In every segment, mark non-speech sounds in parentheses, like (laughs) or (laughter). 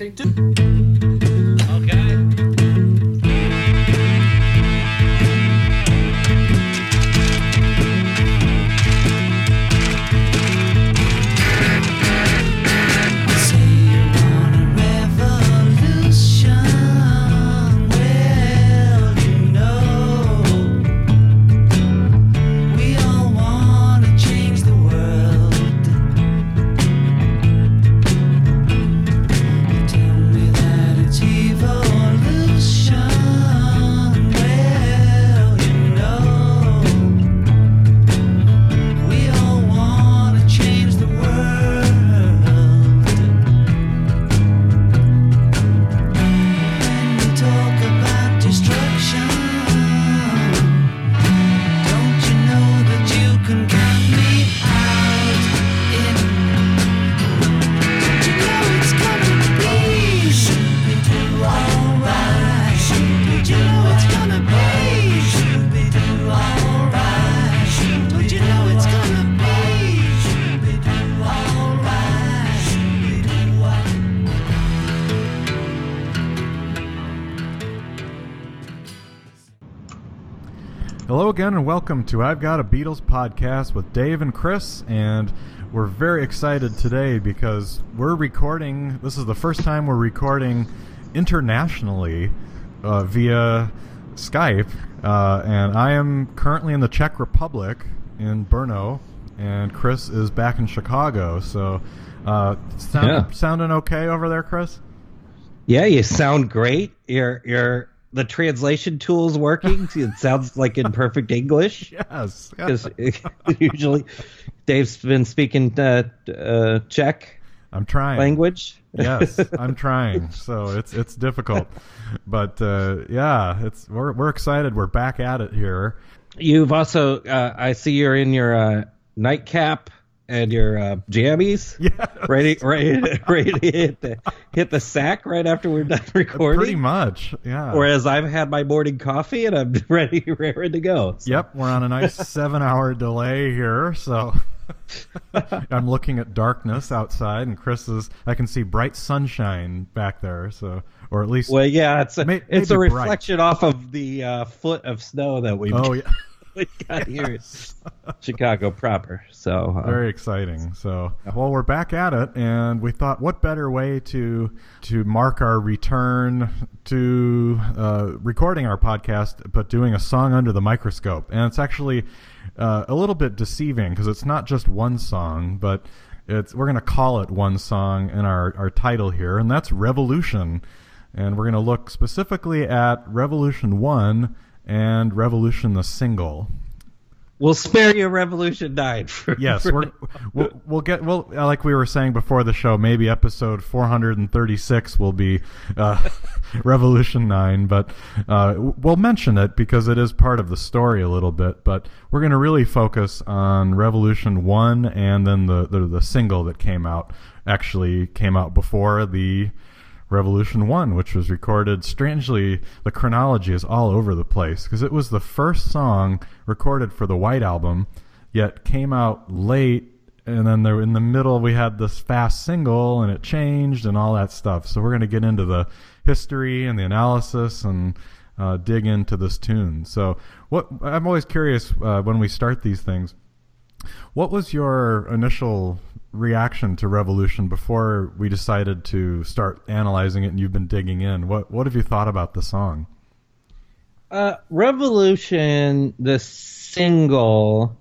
Take two. Again, and welcome to I've Got a Beatles podcast with Dave and Chris. And we're very excited today because we're recording. This is the first time we're recording internationally uh, via Skype. Uh, and I am currently in the Czech Republic in Brno, and Chris is back in Chicago. So, uh, sound, Yeah. sounding okay over there, Chris? Yeah, you sound great. Your your the translation tool's working. it sounds like in perfect English (laughs) Yes. because (laughs) usually Dave's been speaking uh, uh, Czech I'm trying. language. yes, (laughs) I'm trying. So it's it's difficult, but uh, yeah, it's we're we're excited. We're back at it here. You've also uh, I see you're in your uh, nightcap and your uh, jammies. (laughs) Yeah, Ready, ready, ready to hit the hit the sack right after we're done recording. pretty much. Yeah. Whereas I've had my morning coffee and I'm (laughs) ready, ready to go. So- Yep, we're on a nice (laughs) seven-hour delay here, so I'm looking at darkness outside, and Chris is. I can see bright sunshine back there, so or at least. Well, yeah, it's a, May- it's a maybe bright. reflection off of the uh, foot of snow that we've oh yeah, (laughs) we got here Chicago proper. So uh, very exciting. So, well, we're back at it, and we thought, what better way to to mark our return to uh, recording our podcast, but doing a song under the microscope, and it's actually uh, a little bit deceiving because it's not just one song, but it's we're going to call it one song in our our title here, and that's Revolution, and we're going to look specifically at Revolution One and Revolution the single. we'll spare you Revolution Nine. For, (laughs) Yes, for- we're, we'll we'll get well like we were saying before the show. Maybe episode 436 will be uh, (laughs) Revolution Nine, but uh, we'll mention it because it is part of the story a little bit. But we're going to really focus on Revolution One and then the, the the single that came out actually came out before the Revolution 1, which was recorded. Strangely, the chronology is all over the place because it was the first song recorded for the White Album, yet came out late. And then there, in the middle, we had this fast single, and it changed, and all that stuff. So we're going to get into the history and the analysis, and uh, dig into this tune. So, what I'm always curious uh, when we start these things. What was your initial reaction to Revolution before we decided to start analyzing it and you've been digging in? What what have you thought about the song? uh, Revolution, the single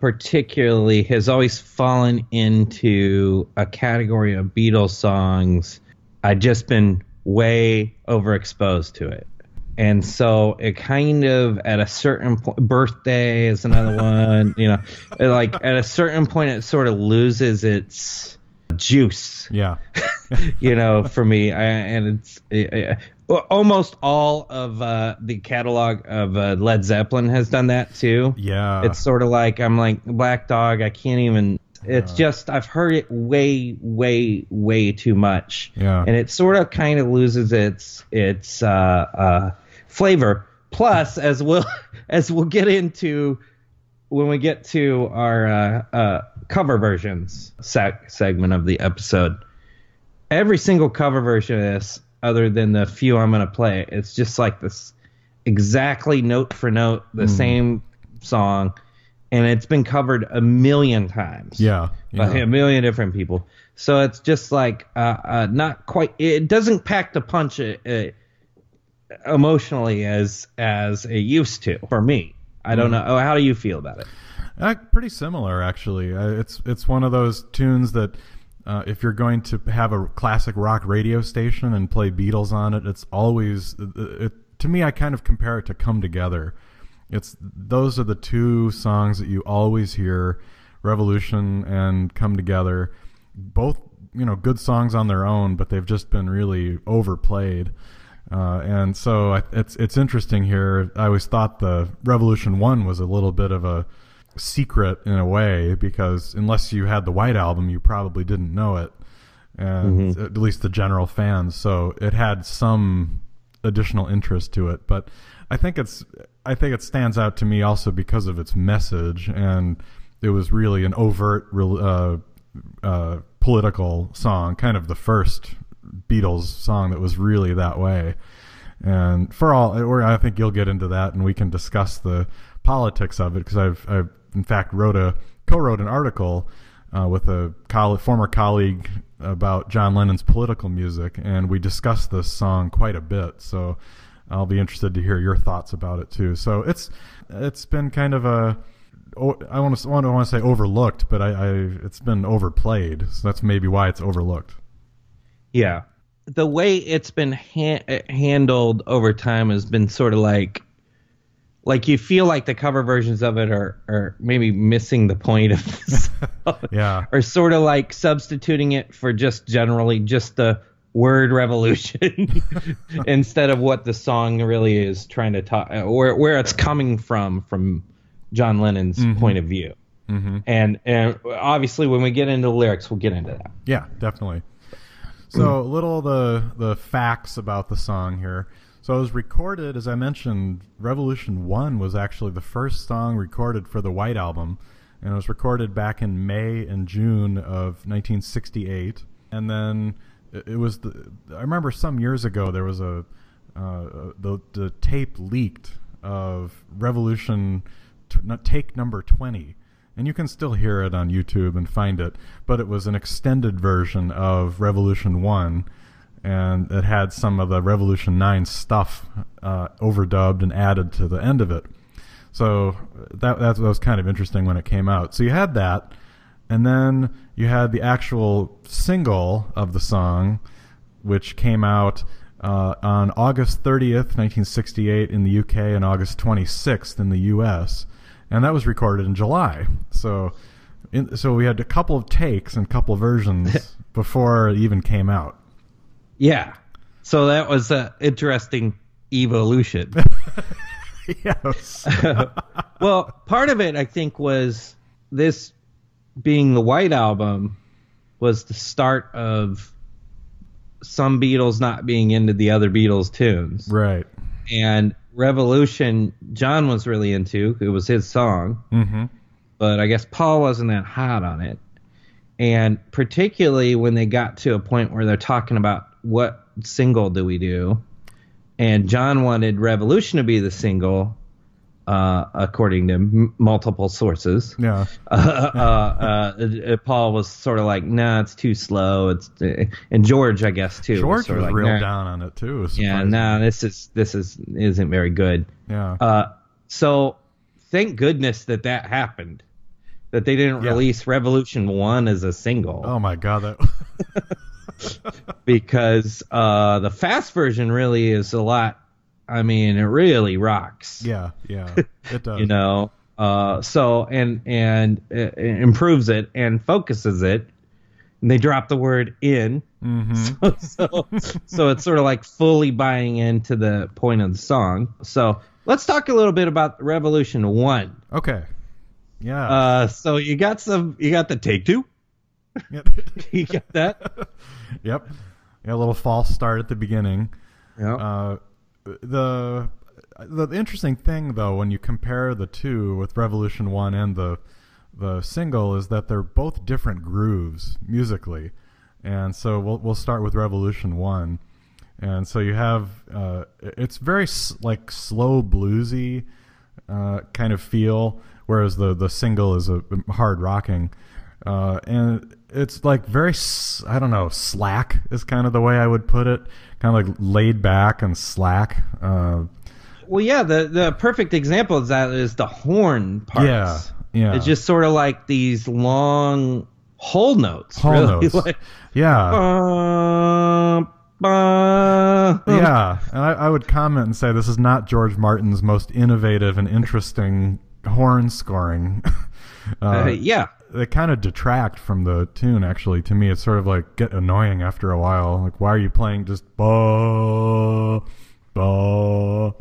particularly, has always fallen into a category of Beatles songs. I'd just been way overexposed to it. And so it kind of at a certain point, birthday is another one, you know, like at a certain point, it sort of loses its juice Yeah. (laughs) you know, for me. I, and it's uh, uh, almost all of uh, the catalog of uh, Led Zeppelin has done that too. Yeah. It's sort of like I'm like Black Dog. I can't even. It's just I've heard it way, way, way too much. Yeah. And it sort of kind of loses its its uh, uh, flavor. Plus, as we'll (laughs) as we'll get into when we get to our uh, uh, cover versions sec- segment of the episode, every single cover version of this, other than the few I'm going to play, it's just like this exactly note for note the same song, and it's been covered a million times. Yeah, by yeah. a million different people. So it's just like uh, uh, not quite. It doesn't pack the punch uh, uh, emotionally as as it used to for me. I don't know. Oh, how do you feel about it? Uh, pretty similar, actually. Uh, it's it's one of those tunes that uh, if you're going to have a classic rock radio station and play Beatles on it, it's always it, to me. I kind of compare it to "Come Together." It's those are the two songs that you always hear, "Revolution" and "Come Together." Both you know good songs on their own, but they've just been really overplayed. Uh, and so I, it's it's interesting here. I always thought the Revolution One was a little bit of a secret in a way because unless you had the White Album, you probably didn't know it, and at least the general fans. So it had some additional interest to it. But I think it's I think it stands out to me also because of its message, and it was really an overt uh, uh, political song, kind of the first Beatles song that was really that way. And for all, I think you'll get into that, and we can discuss the politics of it because I've, I've in fact wrote a co-wrote an article uh, with a coll- former colleague about John Lennon's political music, and we discussed this song quite a bit. So I'll be interested to hear your thoughts about it too. So it's it's been kind of a I want to want to want to say overlooked, but I, I it's been overplayed. So that's maybe why it's overlooked. Yeah, the way it's been ha- eh, handled over time has been sort of like, like you feel like the cover versions of it are are maybe missing the point of song. (laughs) Yeah. (laughs) or sort of like substituting it for just generally just the word revolution (laughs) instead of what the song really is trying to talk where where it's coming from from John Lennon's point of view. Mm-hmm. And and obviously when we get into the lyrics we'll get into that. Yeah, definitely. So a little of the the facts about the song here. So it was recorded, as I mentioned, Revolution One was actually the first song recorded for the White Album, and it was recorded back in May and June of 1968. And then it was the I remember some years ago there was a uh, the the tape leaked of Revolution t- take number 20 and you can still hear it on YouTube and find it but it was an extended version of Revolution 1 and it had some of the Revolution 9 stuff uh, overdubbed and added to the end of it. So that that was kind of interesting when it came out. So you had that and then you had the actual single of the song which came out uh, on August 30th, 1968 in the UK and August 26th in the US. And that was recorded in July. So in, so we had a couple of takes and a couple of versions (laughs) before it even came out. Yeah. So that was an interesting evolution. (laughs) (laughs) yes. well, part of it I think was this being the White Album was the start of some Beatles not being into the other Beatles tunes. right. And Revolution, John was really into. It was his song, hmm but I guess Paul wasn't that hot on it. And particularly when they got to a point where they're talking about what single do we do, and John wanted Revolution to be the single, uh, according to m- multiple sources. Yeah. (laughs) uh, uh, uh, Paul was sort of like, "Nah, it's too slow." It's uh, and George, I guess too. George was of like, real "Nah." down on it too. It Yeah, surprising. nah, this is this is isn't very good. Yeah. Uh, so thank goodness that that happened. That they didn't Yeah. release Revolution One as a single oh my god, that (laughs) (laughs) because uh, the fast version really is a lot. I mean, it really rocks. Yeah, yeah. (laughs) It does. you know uh so and and it improves it and focuses it and they drop the word in (laughs) Mhm. so so it's sort of like fully buying into the point of the song so let's talk a little bit about revolution one Okay. Yeah. uh so you got some you got the take two Yep. (laughs) you got that yep. Yeah, a little false start at the beginning. yeah Uh, the the interesting thing though when you compare the two with Revolution 1 and the the single is that they're both different grooves musically. and so we'll we'll start with Revolution One, and so you have uh, it's very like slow bluesy uh, kind of feel, whereas the the single is a hard rocking, uh, and it's like very I don't know slack is kind of the way I would put it, kind of like laid back and slack. Uh, Well, yeah, the the perfect example of that is the horn parts. Yeah, yeah. It's just sort of like these long whole notes. whole really. notes, (laughs) Like, yeah. bum, bum. Yeah, and I, I would comment and say this is not George Martin's most innovative and interesting horn scoring. (laughs) uh, Uh, yeah. They kind of detract from the tune. Actually, to me, it's sort of like get annoying after a while. Like, why are you playing just ba ba?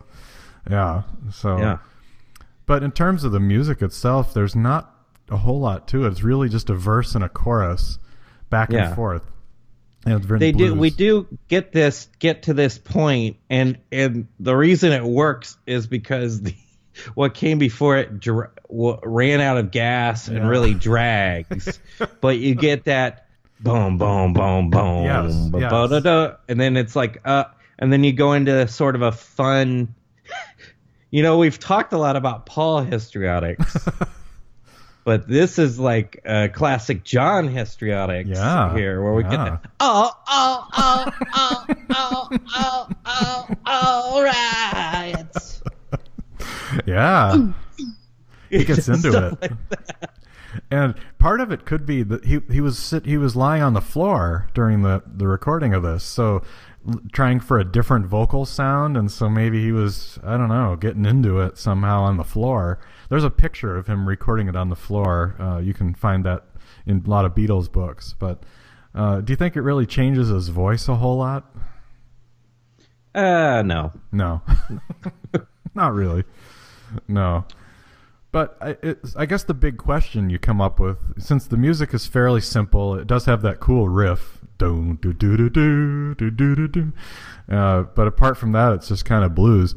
Yeah. So. Yeah. But in terms of the music itself, there's not a whole lot to it. It's really just a verse and a chorus, back Yeah. and forth. And They do. We do get this. Get to this point, and and the reason it works is because (laughs) the what came before it dra- ran out of gas and Yeah. really drags. (laughs) but you get that boom, boom, boom, boom, Yes, yes. ba- da- da, and then it's like uh, and then you go into sort of a fun. (laughs) You know, we've talked a lot about Paul histrionics. (laughs) But this is like a classic John histrionics Yeah, here, where we get yeah. the oh oh oh oh oh oh oh all right. Yeah. (laughs) he gets into it. like. And part of it could be that he he was sit he was lying on the floor during the the recording of this, so trying for a different vocal sound, and so maybe he was I don't know getting into it somehow on the floor. There's a picture of him recording it on the floor. Uh, you can find that in a lot of Beatles books. But uh, do you think it really changes his voice a whole lot? Uh, no. No, (laughs) not really. (laughs) No, but I, I guess the big question you come up with, since the music is fairly simple, it does have that cool riff. But apart from that, it's just kind of blues.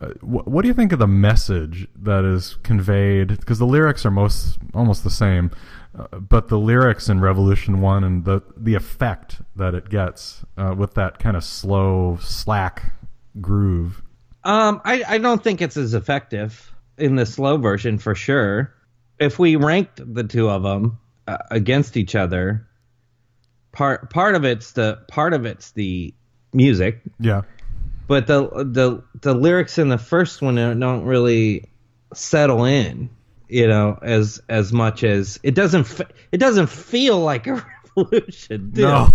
Uh, wh- what do you think of the message that is conveyed? Because the lyrics are most almost the same, uh, but the lyrics in Revolution One and the the effect that it gets uh, with that kind of slow, slack groove. Um, I, I don't think it's as effective in the slow version for sure. If we ranked the two of them uh, against each other, part part of it's the part of it's the music, Yeah, but the the the lyrics in the first one don't really settle in, you know, as as much as it doesn't f- it doesn't feel like a (laughs) revolution. dude. no,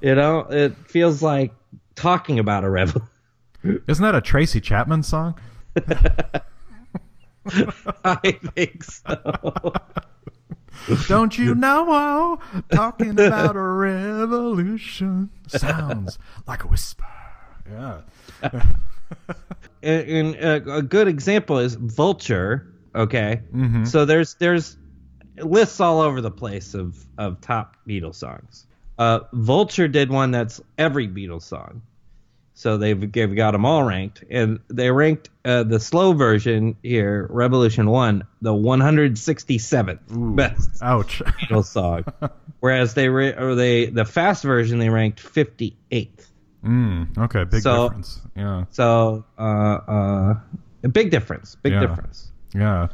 you know, it feels like talking about a revolution. Isn't that a Tracy Chapman song? (laughs) I think so. (laughs) Don't you know? Talking about a revolution sounds like a whisper. Yeah. (laughs) and, and a, a good example is Vulture. Okay, Mhm. so there's there's lists all over the place of of top Beatles songs. Uh, Vulture did one that's every Beatles song, so they've they've got them all ranked, and they ranked uh, the slow version here, Revolution One, the 167th best Ouch. Beatles (laughs) song, whereas they ra- or they the fast version they ranked 58th. Mm, okay, big So- difference. Yeah. So, uh, uh, a big difference. Big Yeah. difference. Yeah.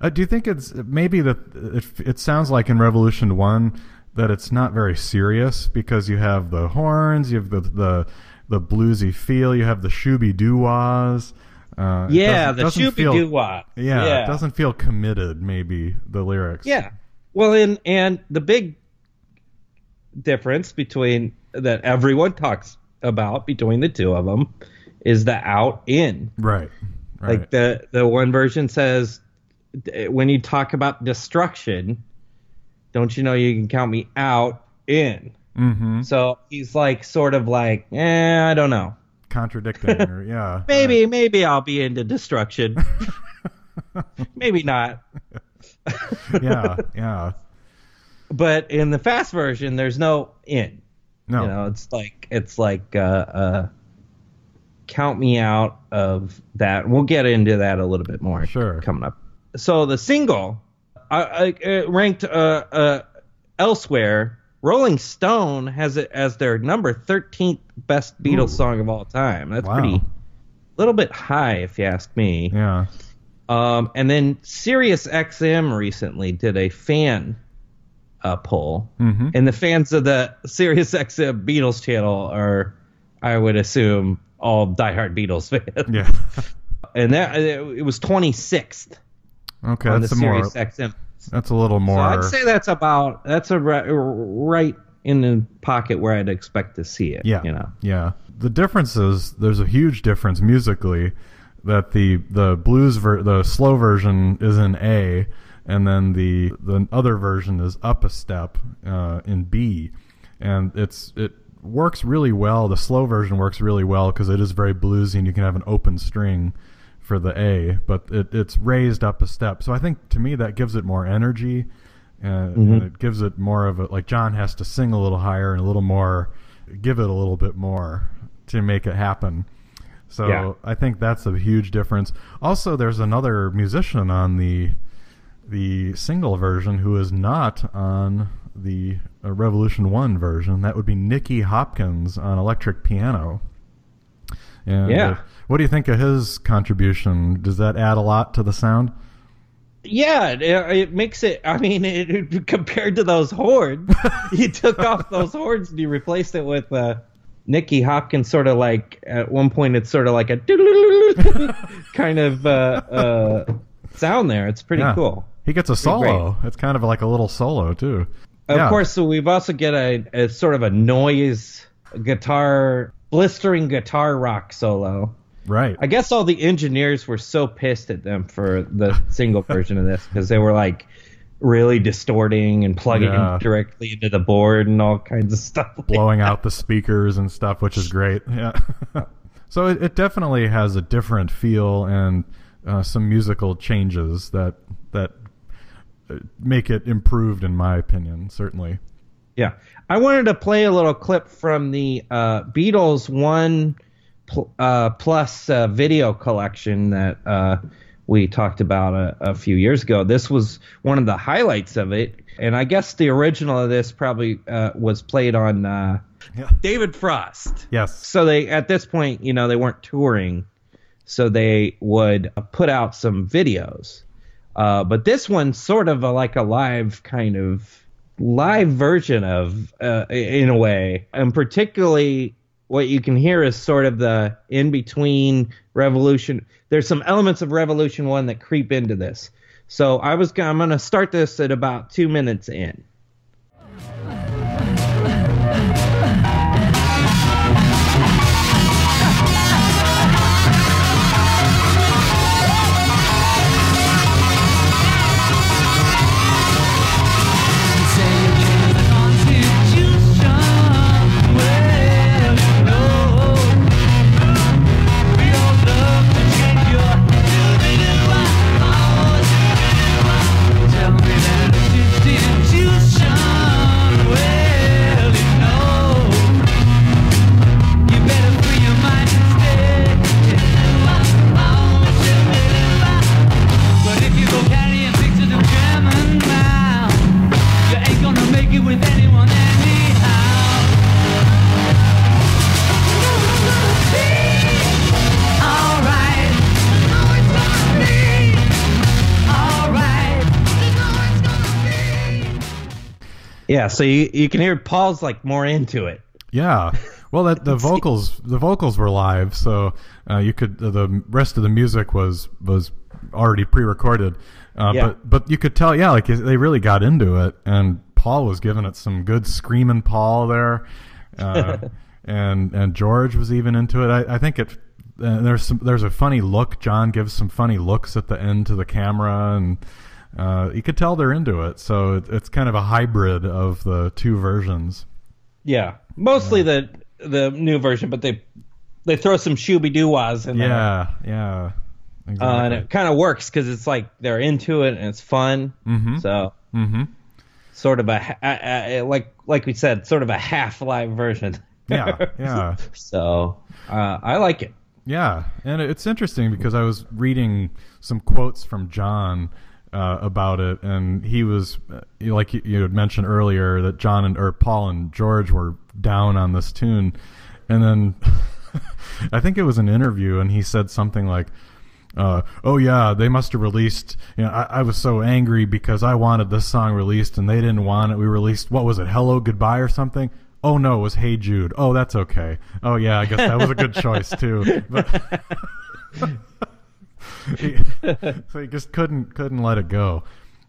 Uh, do you think it's maybe that it, it sounds like in Revolution 1 that it's not very serious because you have the horns, you have the the, the bluesy feel, you have the shooby doo wahs. Uh, Yeah, the shoopy doo wah. Yeah, yeah, it doesn't feel committed. Maybe the lyrics. Yeah. Well, and and the big difference between that everyone talks about between the two of them is the out in. Right. Right. Like the the one version says, when you talk about destruction, don't you know you can count me out in. Mm-hmm. So he's like, sort of like, eh, I don't know. Contradicting. or, (laughs) yeah. Maybe, maybe I'll be into destruction. (laughs) maybe not. (laughs) Yeah. Yeah. But in the fast version, there's no in. No. You know, it's like it's like uh, uh, count me out of that. We'll get into that a little bit more. Sure. coming up. So the single, I, I ranked uh, uh, elsewhere Rolling Stone has it as their number 13th best Beatles Ooh. song of all time. That's Wow. pretty, little bit high if you ask me. Yeah. Um, and then Sirius XM recently did a fan uh, poll, Mhm. and the fans of the Sirius XM Beatles channel are, I would assume, all diehard Beatles fans. Yeah. (laughs) And that it was 26th Okay, on the that's more. Sirius XM. That's a little So more. I'd say that's about that's a ri- right in the pocket where I'd expect to see it. Yeah. you know. Yeah. The difference is there's a huge difference musically that the the blues ver- the slow version is in A and then the the other version is up a step uh, in B and it's it works really well the slow version works really well because it is very bluesy and you can have an open string for the A but it, it's raised up a step so I think to me that gives it more energy uh, and it gives it more of a like John has to sing a little higher and a little more, give it a little bit more to make it happen. So Yeah. I think that's a huge difference. Also, there's another musician on the the single version who is not on the uh, Revolution One version. That would be Nicky Hopkins on electric piano. And, Yeah. What do you think of his contribution? Does that add a lot to the sound? Yeah, it, it makes it. I mean, it, it- compared to those horns, (laughs) you took off those horns and you replaced it with uh, Nicky Hopkins. Sort of like at one point, it's sort of like a (laughs) kind of uh, uh, sound there. It's pretty Yeah. cool. He gets a solo. It's kind of like a little solo too. Of Yeah. course, so we've also get a, a sort of a noise guitar, blistering guitar rock solo. Right. I guess all the engineers were so pissed at them for the single (laughs) version of this because they were like really distorting and plugging Yeah. directly into the board and all kinds of stuff. blowing out the speakers and stuff, which is great. (laughs) Yeah. (laughs) so it, it definitely has a different feel and uh, some musical changes that that uh, make it improved, in my opinion. Certainly. Yeah, I wanted to play a little clip from the uh, Beatles one pl- uh, plus uh, video collection that uh, we talked about a, a few years ago. This was one of the highlights of it, and I guess the original of this probably uh, was played on uh, Yeah. David Frost. Yes. So they at this point, you know, they weren't touring, so they would put out some videos. Uh, but this one's sort of a, like a live kind of live version of, uh, in a way, and particularly what you can hear is sort of the in between Revolution. There's some elements of Revolution One that creep into this. So I was I'm gonna start this at about two minutes in. Yeah, so you you can hear Paul's like more into it. Yeah. Well, that the (laughs) vocals the vocals were live, so uh, you could the rest of the music was was already pre-recorded. Uh, Yeah. But but you could tell, yeah, like they really got into it, and Paul was giving it some good screaming. Paul there, uh, (laughs) and and George was even into it. I, I think it. Uh, there's some there's a funny look. John gives some funny looks at the end to the camera, and uh, you could tell they're into it. So it, it's kind of a hybrid of the two versions. Yeah, mostly the the new version, but they they throw some shooby doo wahs in there. Yeah, yeah. Uh, and it kind of works because it's like they're into it and it's fun. Mhm. So mm-hmm. sort of a, a, a like like we said, sort of a half live version. Yeah, (laughs) yeah. so uh, I like it. Yeah, and it's interesting because I was reading some quotes from John uh, about it, and he was uh, like you, you had mentioned earlier that John and or Paul and George were down on this tune, and then (laughs) I think it was an interview, and he said something like. Uh, oh yeah, they must have released. You know, I, I was so angry because I wanted this song released and they didn't want it. We released what was it, Hello Goodbye or something? Oh no, it was Hey Jude. Oh, that's okay. Oh yeah, I guess that was a good (laughs) choice too. But (laughs) he, (laughs) so he just couldn't couldn't let it go.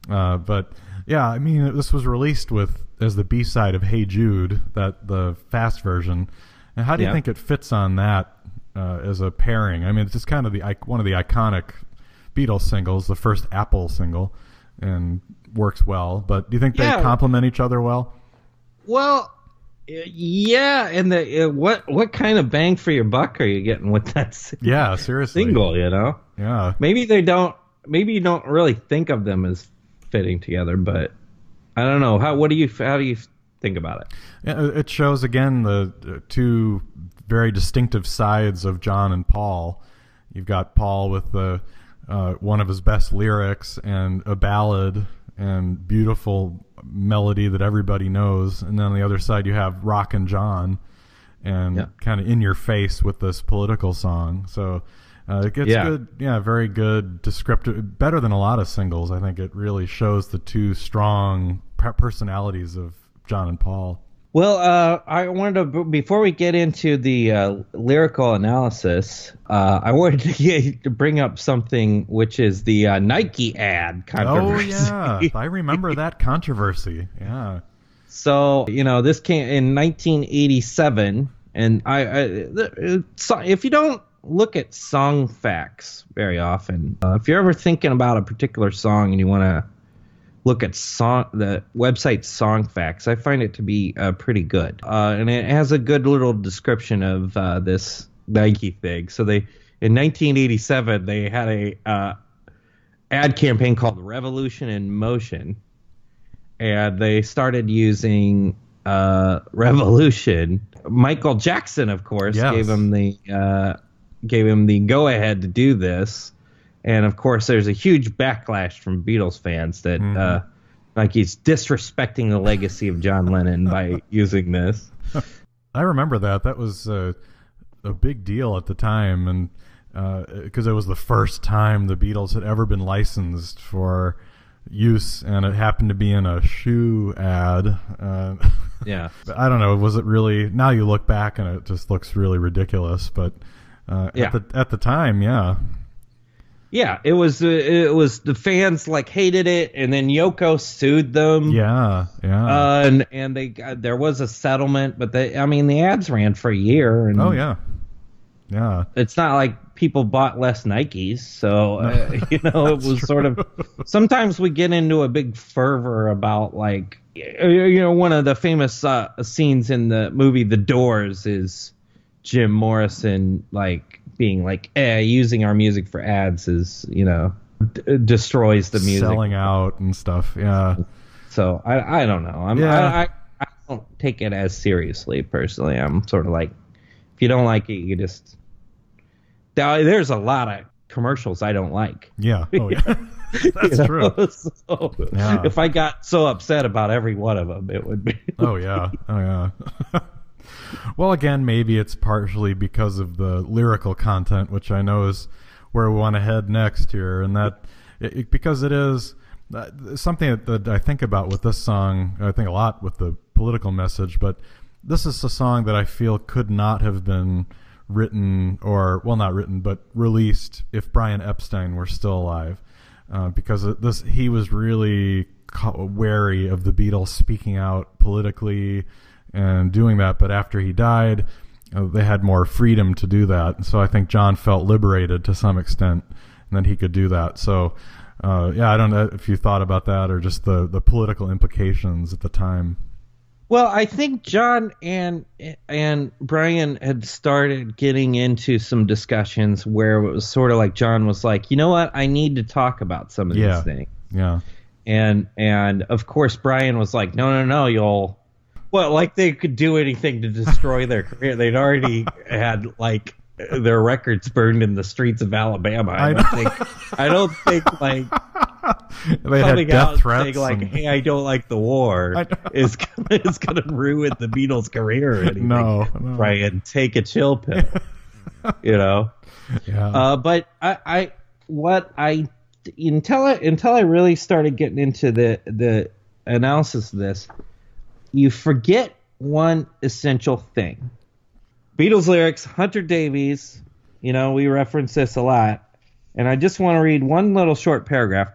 Uh, but yeah, I mean, this was released with as the B side of Hey Jude, that the fast version. And how do you Yeah. think it fits on that uh, as a pairing? I mean, it's just kind of the one of the iconic Beatles singles, the first Apple single, and works well. But do you think Yeah. they complement each other well? Well, yeah, and the uh, what what kind of bang for your buck are you getting with that s- Yeah, seriously. single? You know, Yeah. maybe they don't. Maybe you don't really think of them as fitting together, but I don't know. How what do you how do you think about it? Yeah, It shows again the two very distinctive sides of John and Paul. You've got Paul with the uh, one of his best lyrics and a ballad and beautiful melody that everybody knows, and then on the other side you have Rock and John, and Yeah. kind of in your face with this political song. So uh, it gets Yeah. good, yeah, very good descriptive, better than a lot of singles. I think it really shows the two strong personalities of John and Paul. Well, uh, I wanted to before we get into the uh, lyrical analysis, uh, I wanted to, get, to bring up something which is the uh, Nike ad controversy. Oh yeah, I remember that (laughs) controversy. Yeah, So you know, this came in 1987, and I, I if you don't look at song facts very often, uh, if you're ever thinking about a particular song and you want to look at song the website song facts, I find it to be uh, pretty good, uh, and it has a good little description of uh, this Nike thing. So they in 1987 they had a uh, ad campaign called Revolution in Motion and they started using uh, Revolution. Michael Jackson, of course, Yes. gave him the uh, gave him the go ahead to do this, and of course, there's a huge backlash from Beatles fans that uh, like he's disrespecting the legacy of John Lennon by (laughs) using this. I remember that. That was uh, a big deal at the time, and because it was the first time the Beatles had ever been licensed for use, and it happened to be in a shoe ad. Uh, (laughs) Yeah. I don't know. Was it really? Now you look back and it just looks really ridiculous. But uh, Yeah. at the at the time, yeah, Yeah, it was uh, it was the fans like hated it, and then Yoko sued them. yeah, yeah. Uh, and and they uh, there was a settlement, but they I mean the ads ran for a year. And oh yeah, yeah. it's not like people bought less Nikes, so (laughs) uh, you know it was sort of. Sometimes we get into a big fervor about like you know one of the famous uh, scenes in the movie The Doors is Jim Morrison like being like, eh, using our music for ads is you know d- destroys the music. Selling out and stuff. Yeah. So I I don't know. I'm Yeah. I, I I don't take it as seriously personally. I'm sort of like if you don't like it, you just Now, there's a lot of commercials I don't like. Yeah. Oh yeah. (laughs) (laughs) That's you true. So Yeah. if I got so upset about every one of them, it would be. Oh yeah. Oh yeah. (laughs) well, again, maybe it's partially because of the lyrical content, which I know is where we want to head next here, and that it, it- because it is uh, something that, that I think about with this song. I think a lot with the political message, but this is a song that I feel could not have been written or well, not written, but released if Brian Epstein were still alive, uh, because this he was really wary of the Beatles speaking out politically and doing that. But after he died, uh, they had more freedom to do that. So I think John felt liberated to some extent, and that he could do that. So. Uh, yeah, I don't know if you thought about that or just the, the political implications at the time. Well, I think John and and Brian had started getting into some discussions where it was sort of like John was like, you know what, I need to talk about some of Yeah. these things, Yeah. and and of course Brian was like, no, no, no, you'll. Well, like they could do anything to destroy their career. They'd already had like their records burned in the streets of Alabama. I I don't think. I don't think like (laughs) they coming out saying like, and- "Hey, I don't like the war," is gonna, is going to ruin the Beatles' career or anything. No, no. Try and take a chill pill. you know. yeah. Uh, but I, I, what I until I until I really started getting into the the analysis of this, you forget one essential thing. Beatles lyrics, Hunter Davies. You know, we reference this a lot, and I just want to read one little short paragraph.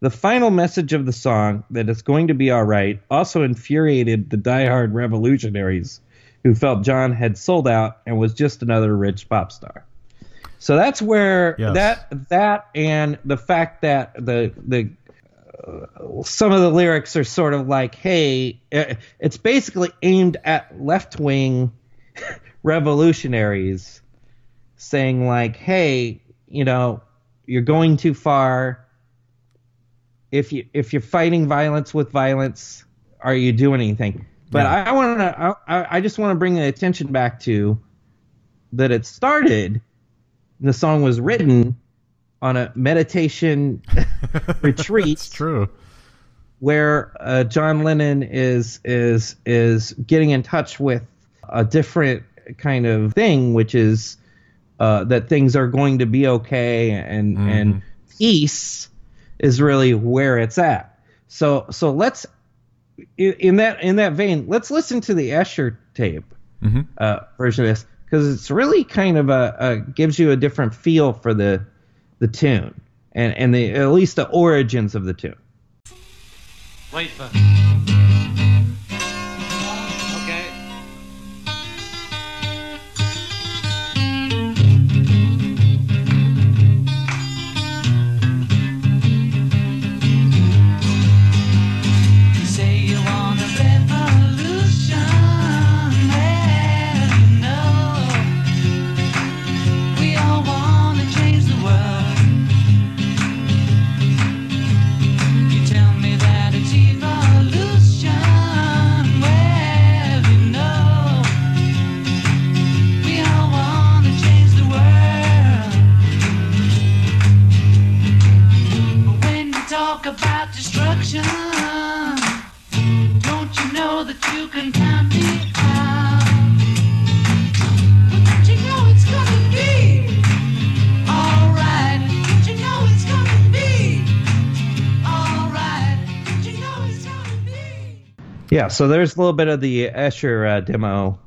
The final message of the song, that it's going to be all right, also infuriated the diehard revolutionaries who felt John had sold out and was just another rich pop star. So that's where Yes. that that and the fact that the the some of the lyrics are sort of like, hey, uh, it's basically aimed at left wing (laughs) revolutionaries, saying like, hey, you know, you're going too far. If you if you're fighting violence with violence, are you doing anything? But Yeah. I want to I, I just want to bring the attention back to that it started. The song was written on a meditation (laughs) retreat That's true. where uh, John Lennon is is is getting in touch with a different kind of thing, which is uh, that things are going to be okay, and and peace is really where it's at. So so let's in, in that in that vein, let's listen to the Esher tape Mhm. uh, version of this because it's really kind of a, a gives you a different feel for the the tune and and the at least the origins of the tune. Wait for. Yeah, so there's a little bit of the Esher uh, demo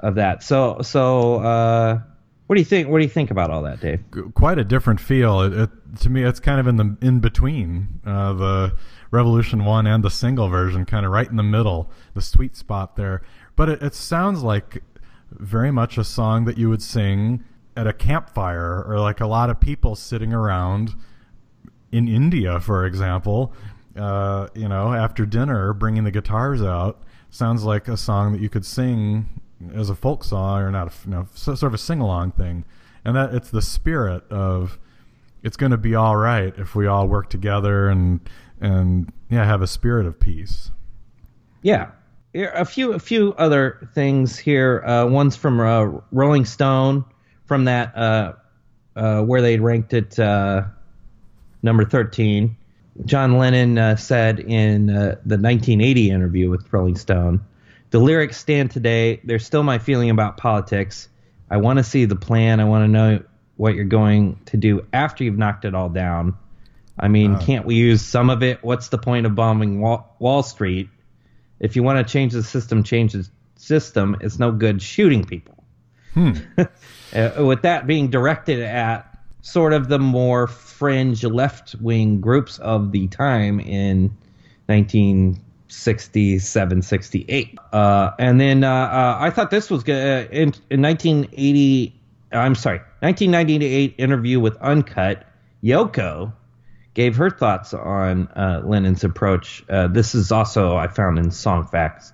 of that. So so uh, what do you think? What do you think about all that, Dave? Quite a different feel. It, it, to me, it's kind of in the in between uh, the Revolution One and the single version, kind of right in the middle, the sweet spot there. But it, it sounds like very much a song that you would sing at a campfire, or like a lot of people sitting around in India, for example, uh, you know, after dinner, bringing the guitars out, sounds like a song that you could sing as a folk song or not, a, you know, so, sort of a sing along thing. And that it's the spirit of it's going to be all right if we all work together and and yeah, have a spirit of peace. Yeah, a few a few other things here. Uh, one's from uh, Rolling Stone, from that uh, uh, where they ranked it uh, number thirteen. John Lennon uh, said in uh, the 1980 interview with Rolling Stone, "The lyrics stand today. They're still my feeling about politics. I want to see the plan. I want to know what you're going to do after you've knocked it all down. I mean, can't we use some of it? What's the point of bombing Wall, Wall Street? If you want to change the system, change the system. It's no good shooting people. (laughs) Uh, with that being directed at sort of the more fringe left wing groups of the time in 1967, 68. Uh, and then uh, uh, I thought this was good. Uh, in, in 1980, I'm sorry, 1998 interview with Uncut, Yoko gave her thoughts on uh, Lennon's approach. Uh, this is also I found in Song Facts.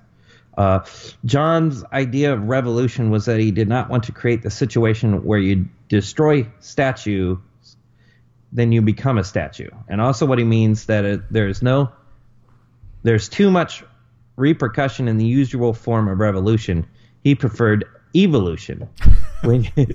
Uh, John's idea of revolution was that he did not want to create the situation where you destroy statues, then you become a statue. And also, what he means that it, there's no, there's too much repercussion in the usual form of revolution. He preferred evolution. (laughs) when you,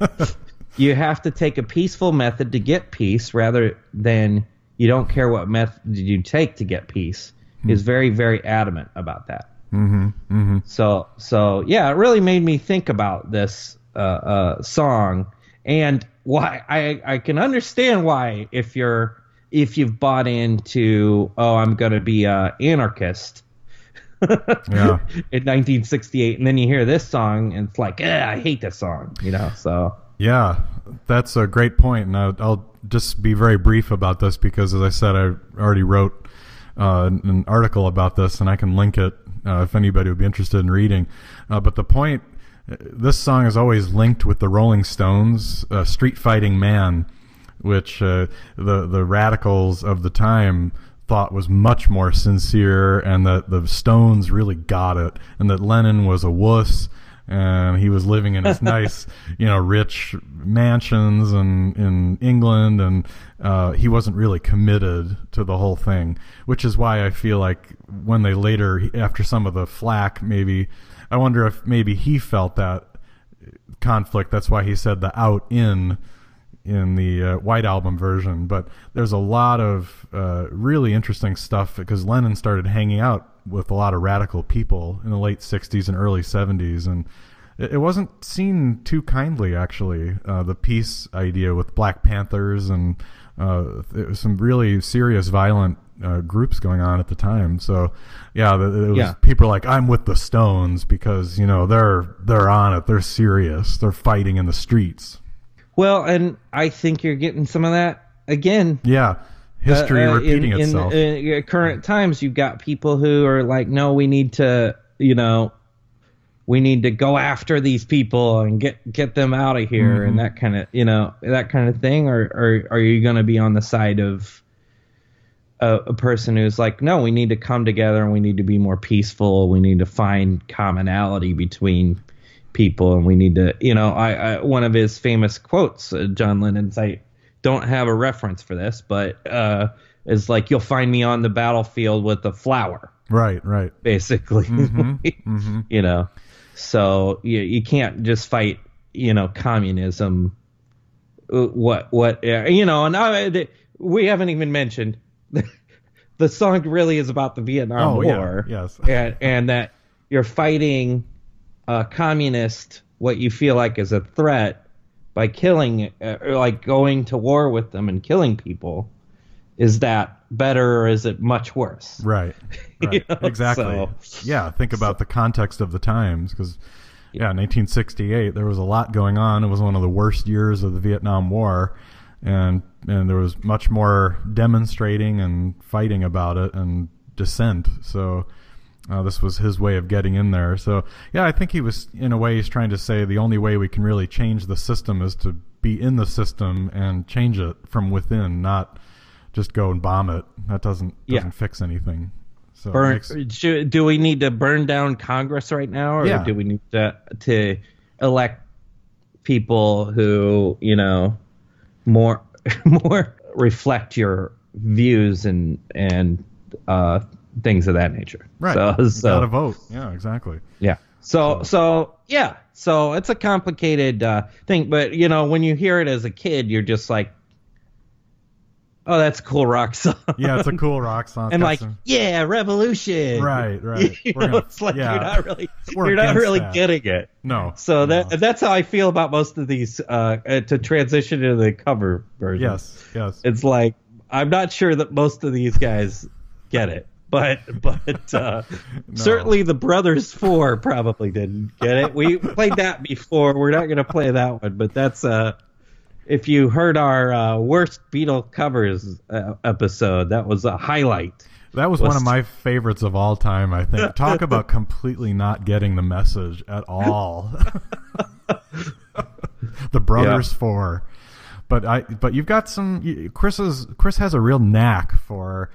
you have to take a peaceful method to get peace rather than you don't care what method you take to get peace, is very very adamant about that. Mm-hmm. Mm-hmm. So so yeah, it really made me think about this uh, uh, song and why I I can understand why if you're if you've bought into oh I'm gonna be a anarchist (laughs) Yeah. in 1968 and then you hear this song and it's like I hate this song you know so Yeah, that's a great point, and I'll, I'll just be very brief about this because, as I said, I already wrote uh, an article about this, and I can link it uh, if anybody would be interested in reading. Uh, but the point, uh, this song is always linked with the Rolling Stones' uh, "Street Fighting Man," which uh, the the radicals of the time thought was much more sincere, and that the Stones really got it, and that Lennon was a wuss and he was living in his (laughs) nice, you know, rich mansions and in England, and uh, he wasn't really committed to the whole thing. Which is why I feel like when they later, after some of the flack, maybe I wonder if maybe he felt that conflict. That's why he said the out in in the uh, White Album version. But there's a lot of uh, really interesting stuff because Lennon started hanging out with a lot of radical people in the late 60s and early 70s. And it, it wasn't seen too kindly, actually, uh, the peace idea with Black Panthers and uh, it was some really serious violent uh, groups going on at the time. So, yeah, it was, Yeah. people like, "I'm with the Stones" because you know they're they're on it, they're serious, they're fighting in the streets. well and I think you're getting some of that again Yeah, history uh, uh, repeating in, itself. In, uh, current times, you've got people who are like, no, we need to, you know, we need to go after these people and get get them out of here Mm-hmm. and that kind of, you know, that kind of thing. Or or are you going to be on the side of a, a person who's like, no, we need to come together and we need to be more peaceful. We need to find commonality between people and we need to, you know, I, I one of his famous quotes, uh, John Lennon's, I don't have a reference for this, but uh, is like, you'll find me on the battlefield with a flower, right, right. basically. (laughs) Mm-hmm. you know, so you, you can't just fight, you know, communism. Uh, What, what, uh, you know, and I, we haven't even mentioned (laughs) the song really is about the Vietnam Oh, yeah, War. yes. (laughs) And, and that you're fighting a communist, what you feel like is a threat by killing, uh, or like going to war with them and killing people. Is that better or is it much worse? Right, (laughs) right. You know, exactly. so- yeah, think about the context of the times because, yeah, 1968 there was a lot going on. It was one of the worst years of the Vietnam War, and and there was much more demonstrating and fighting about it and dissent. So. Uh, this was his way of getting in there. So, yeah, I think he was, in a way, he's trying to say the only way we can really change the system is to be in the system and change it from within, not just go and bomb it. That doesn't doesn't fix anything. So burn makes- should, do we need to burn down congress right now or Yeah. do we need to to elect people who you know more (laughs) more reflect your views and and uh things of that nature right. so, so gotta vote. Yeah, exactly. yeah so so yeah so it's a complicated uh thing but you know when you hear it as a kid you're just like oh that's a cool rock (laughs) song Yeah, it's a cool rock song. And like, some- yeah, revolution. Right, right. (laughs) You know, gonna- it's like yeah. you're not really, We're you're not really that. getting it. no. So that that's how I feel about most of these. Uh, uh, to transition to the cover version, yes, yes. it's like I'm not sure that most of these guys get it, but but uh, (laughs) certainly the Brothers Four probably didn't get it. We played that before. We're not going to play that one, but that's uh. If you heard our uh, worst Beatle covers uh, episode, that was a highlight. That was one of my favorites of all time. I think. (laughs) Talk about completely not getting the message at all. (laughs) the Brothers Four, but I. But you've got some. Chris is Chris has a real knack for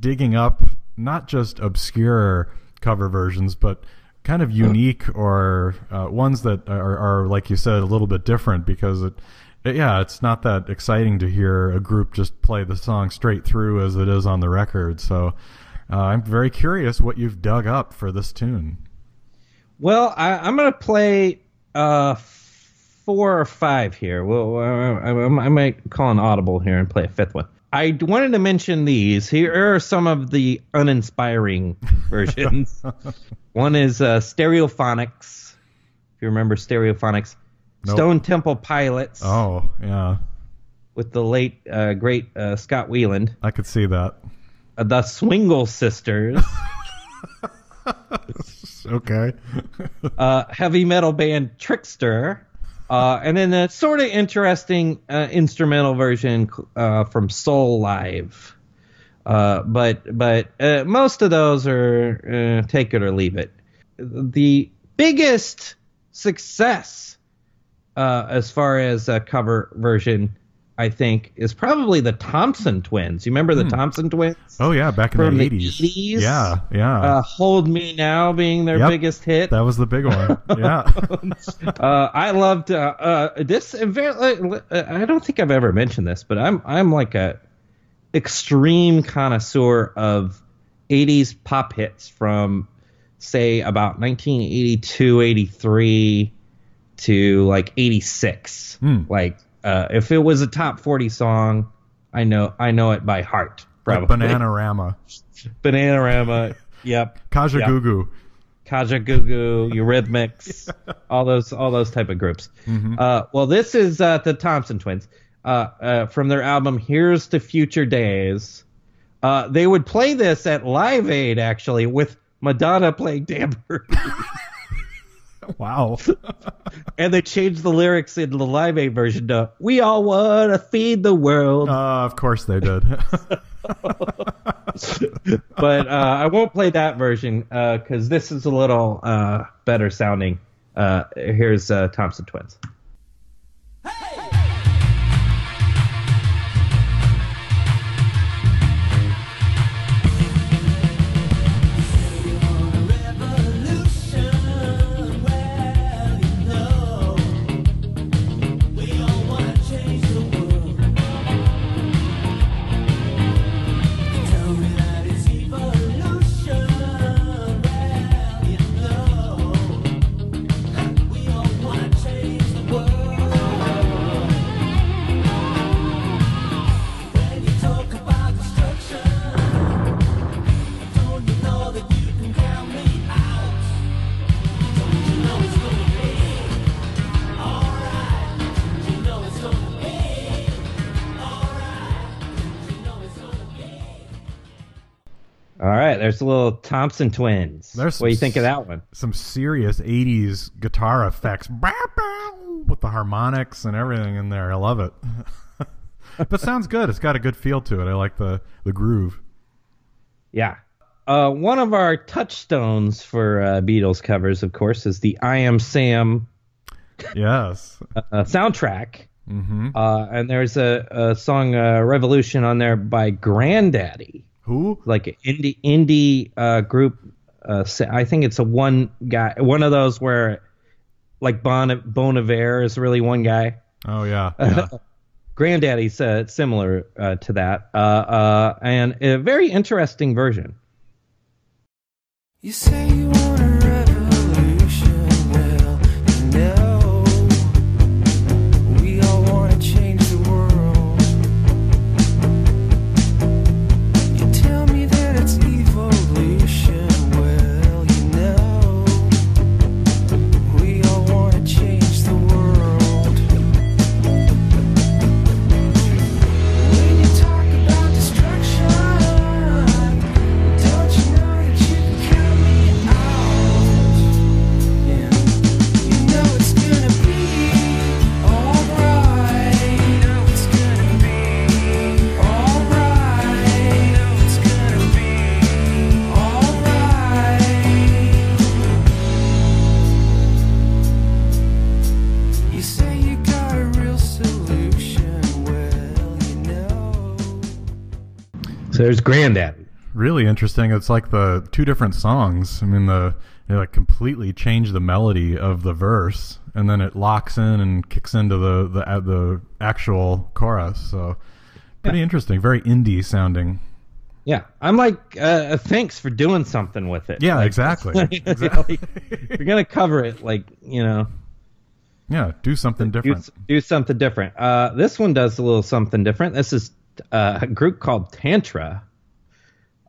digging up not just obscure cover versions, but kind of unique or uh, ones that are, are, like you said, a little bit different because it. Yeah, it's not that exciting to hear a group just play the song straight through as it is on the record. So uh, I'm very curious what you've dug up for this tune. Well, I, I'm going to play uh, four or five here. Well, I, I, I might call an audible here and play a fifth one. I wanted to mention these. Here are some of the uninspiring (laughs) versions. One is uh, Stereophonics. If you remember Stereophonics, Nope. Stone Temple Pilots Oh, yeah. with the late uh, great uh, Scott Weiland, I could see that. uh, the Swingle Sisters, (laughs) (laughs) Okay. uh, heavy metal band Trickster, uh, and then a sort of interesting uh, instrumental version uh, from Soulive. Uh, but but uh, most of those are uh, take it or leave it. The biggest success as far as a cover version, I think, is probably the Thompson Twins. You remember the Thompson Twins? oh, yeah, back in From the the 80s. 80s? Yeah, yeah. Uh, Hold Me Now being their Yep. biggest hit. that was the big one. (laughs) Yeah. uh, I loved uh, uh, this. Uh, I don't think I've ever mentioned this, but I'm I'm like a extreme connoisseur of 80s pop hits from say about 1982, 83 to like 86. Hmm. Like uh, if it was a top 40 song, I know I know it by heart. like Probably. Bananarama. (laughs) Bananarama. Yep. Kaja Yeah. Gugu. Kajagoogoo, Eurythmics, (laughs) all those all those type of groups. Uh, well, this is uh, the Thompson Twins uh, uh, from their album "Here's to Future Days." Uh, they would play this at Live Aid actually with Madonna playing tambourine, (laughs) (laughs) Wow. (laughs) and they changed the lyrics in the Live Aid version to "We all want to feed the world." Uh, of course they did. (laughs) but uh, I won't play that version because this is a little uh, better sounding. Uh, here's uh, Thompson Twins. There's a little Thompson Twins. There's what do you think of that one? Some serious 80s guitar effects with the harmonics and everything in there. I love it. (laughs) but sounds good. It's got a good feel to it. I like the, the groove. Yeah. Uh, one of our touchstones for uh, Beatles covers, of course, is the I Am Sam Yes. uh, soundtrack. hmm Uh, and there's a, a song uh, Revolution on there by Grandaddy, Who? like an indie indie uh, group. Uh, I think it's a one guy, one of those where like Bon Bon Iver is really one guy. Oh, yeah. (laughs) yeah. Grandaddy's uh, similar uh, to that, uh, uh, and a very interesting version. You say you want So there's Grandaddy. really interesting. It's like the two different songs. I mean, the they like completely change the melody of the verse, and then it locks in and kicks into the the uh, the actual chorus. So pretty interesting. Very indie sounding. Yeah, I'm like, uh, thanks for doing something with it. Yeah, Like, exactly. (laughs) like, exactly. if you're gonna cover it, like you know, yeah, do something do, different. do something different. Uh, this one does a little something different. This is uh, a group called Tantra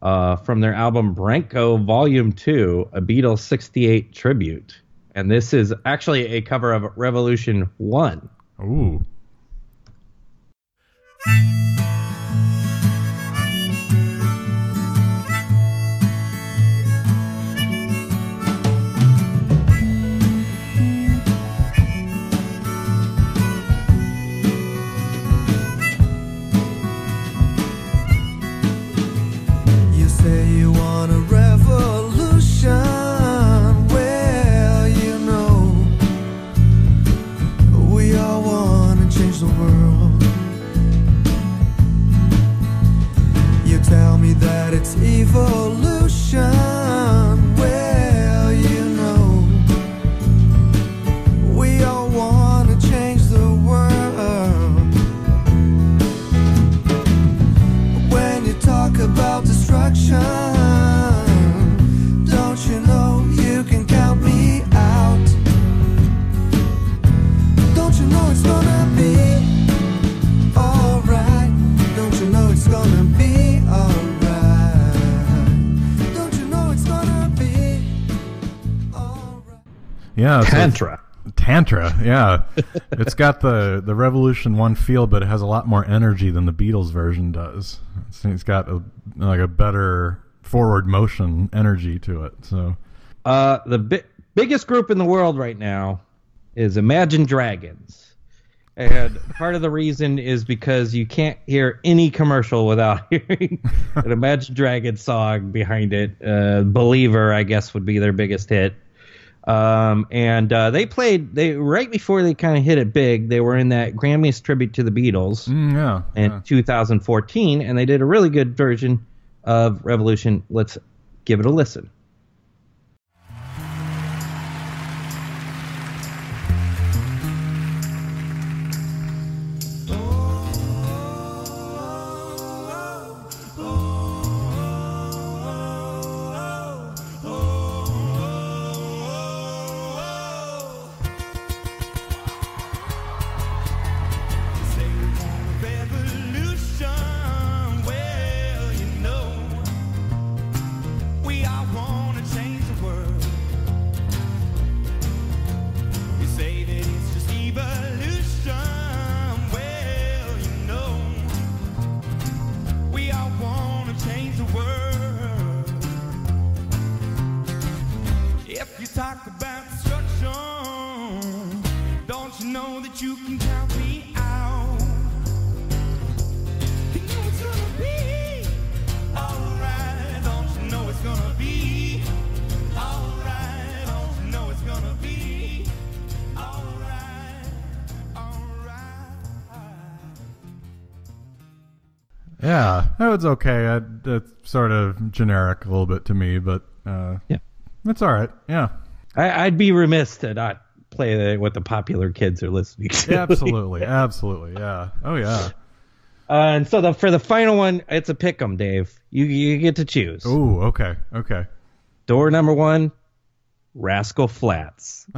uh, from their album Branko Volume 2, a Beatles 68 tribute. And this is actually a cover of Revolution 1. Ooh. Yeah. so Tantra. Tantra, yeah. (laughs) it's got the, the Revolution 1 feel, but it has a lot more energy than the Beatles version does. It's, it's got a, like a better forward motion energy to it. So, Uh, the bi- biggest group in the world right now is Imagine Dragons. And part of the reason is because you can't hear any commercial without (laughs) hearing an Imagine Dragons song behind it. Uh, Believer, I guess, would be their biggest hit. Um, and uh, they played they right before they kind of hit it big. They were in that Grammys tribute to the Beatles mm, yeah. in yeah. 2014, and they did a really good version of Revolution. Let's give it a listen. That was okay. I, it's sort of generic a little bit to me, but uh, Yeah. it's all right. Yeah, I, I'd be remiss to not play the, what the popular kids are listening to. absolutely, absolutely. Yeah. Oh yeah. Uh, and so the, for the final one, it's a pick 'em, Dave. You you get to choose. Ooh. Okay. Okay. Door number one, Rascal Flatts. (laughs)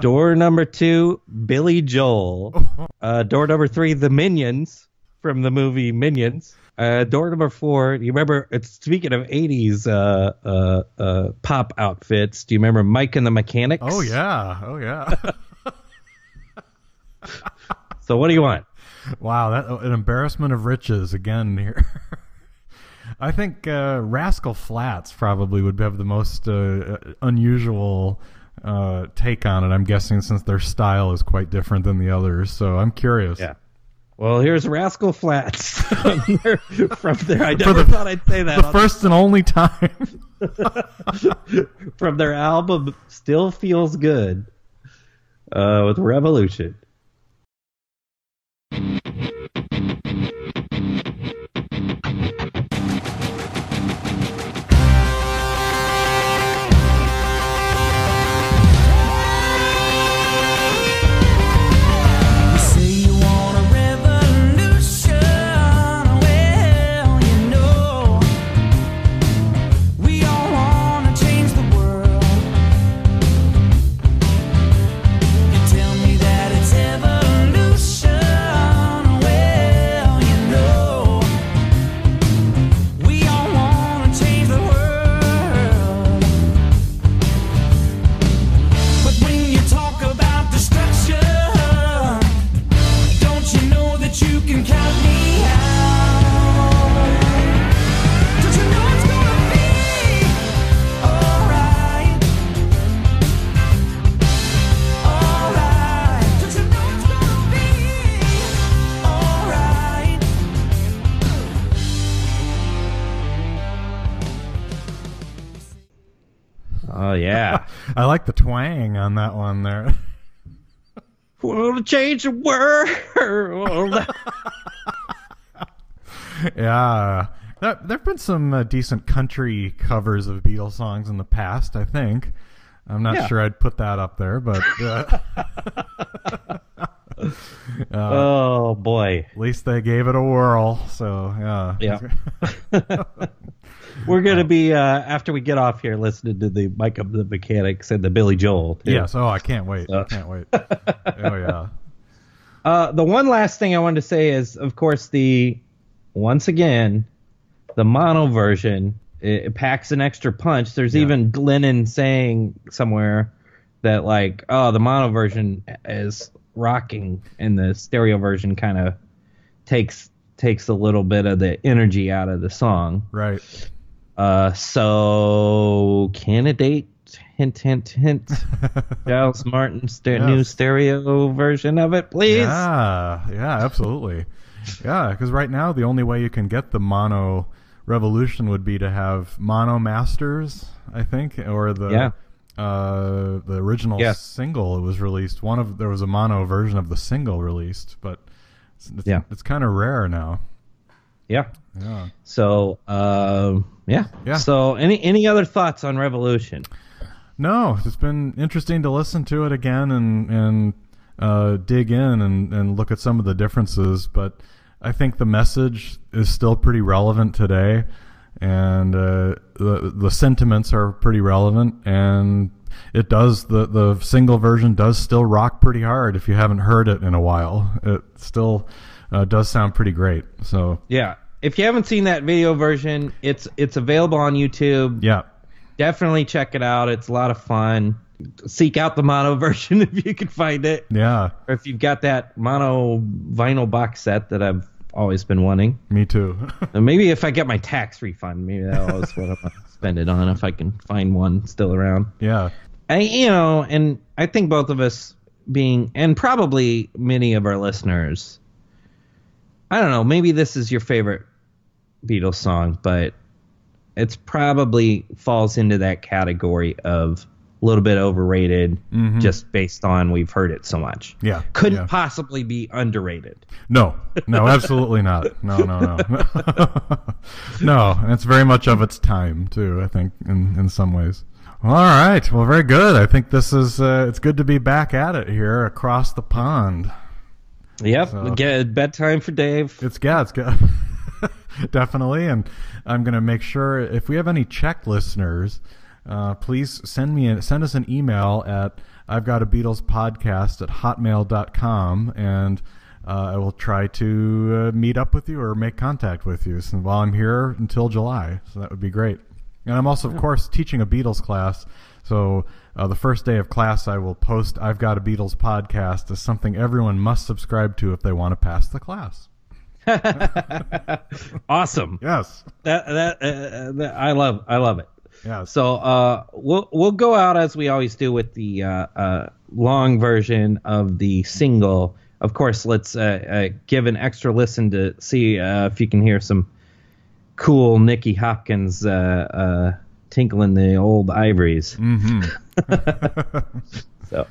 door number two, Billy Joel. (laughs) Uh, door number three, The Minions from the movie Minions. Uh, door number four, you remember? It's speaking of '80s uh, uh, uh, pop outfits. Do you remember Mike and the Mechanics? Oh yeah. Oh yeah. (laughs) So what do you want? Wow, that an embarrassment of riches again here. (laughs) I think uh, Rascal Flatts probably would have the most uh, unusual uh, take on it. I'm guessing since their style is quite different than the others, so I'm curious. Yeah. Well, here's Rascal Flatts (laughs) from their I never the- thought I'd say that. The first and only time. (laughs) from their album Still Feels Good uh, with Revolution. Change the world. (laughs) yeah. There have been some uh, decent country covers of Beatles songs in the past, I think. I'm not Yeah. sure I'd put that up there, but uh, (laughs) oh boy. at least they gave it a whirl. So, yeah. Yeah. (laughs) We're gonna be uh, after we get off here listening to the Mike of the Mechanics and the Billy Joel. too. Yes. Oh, I can't wait. I can't wait. oh, yeah. Uh, the one last thing I wanted to say is, of course, the once again, the mono version it, packs an extra punch. There's Yeah. even Lennon saying somewhere that like, oh, the mono version is rocking, and the stereo version kind of takes takes a little bit of the energy out of the song. Right. Uh, so candidate hint hint hint. (laughs) Giles Martin's ster- new stereo version of it, please. Yeah, yeah, absolutely. yeah, because right now the only way you can get the mono revolution would be to have mono masters, I think, or the Yeah. uh, the original Yeah. single It was released. One of there was a mono version of the single released, but it's, it's, Yeah. it's kind of rare now. Yeah. Yeah. So, um, yeah. Yeah. So, any any other thoughts on Revolution? No, it's been interesting to listen to it again and and uh, dig in and, and look at some of the differences. But I think the message is still pretty relevant today, and uh, the the sentiments are pretty relevant. And it does the the single version does still rock pretty hard. If you haven't heard it in a while, it still uh, does sound pretty great. So Yeah. If you haven't seen that video version, it's it's available on YouTube. yeah, Definitely check it out. It's a lot of fun. Seek out the mono (laughs) version if you can find it, yeah, or if you've got that mono vinyl box set that I've always been wanting. me too. (laughs) Maybe if I get my tax refund, maybe that's what I'm gonna spend it on if I can find one still around. yeah, I, you know, and I think both of us being, and probably many of our listeners, I don't know, maybe this is your favorite Beatles song, but it's probably falls into that category of a little bit overrated just based on we've heard it so much. yeah. Couldn't yeah. possibly be underrated. No, no, absolutely not. No, no, no, (laughs) no. And it's very much of its time too. I think in in some ways. All right. Well, very good. I think this is. Uh, it's good to be back at it here across the pond. Yep. So- Get bedtime for Dave. It's yeah, it's good. (laughs) (laughs) Definitely, and I'm gonna make sure if we have any Czech listeners, uh, please send me a, send us an email at I've got a Beatles podcast at hotmail.com and uh, I will try to uh, meet up with you or make contact with you so while I'm here until July. So that would be great. And I'm also, of course, teaching a Beatles class. So uh, the first day of class, I will post I've got a Beatles podcast as something everyone must subscribe to if they want to pass the class. (laughs) Awesome. Yes. That that, uh, that I love I love it. Yes. So uh, we'll we'll go out as we always do with the uh, uh, long version of the single. Of course, let's uh, uh, give an extra listen to see uh, if you can hear some cool Nicky Hopkins uh, uh, tinkling the old ivories. hmm (laughs) (laughs) So.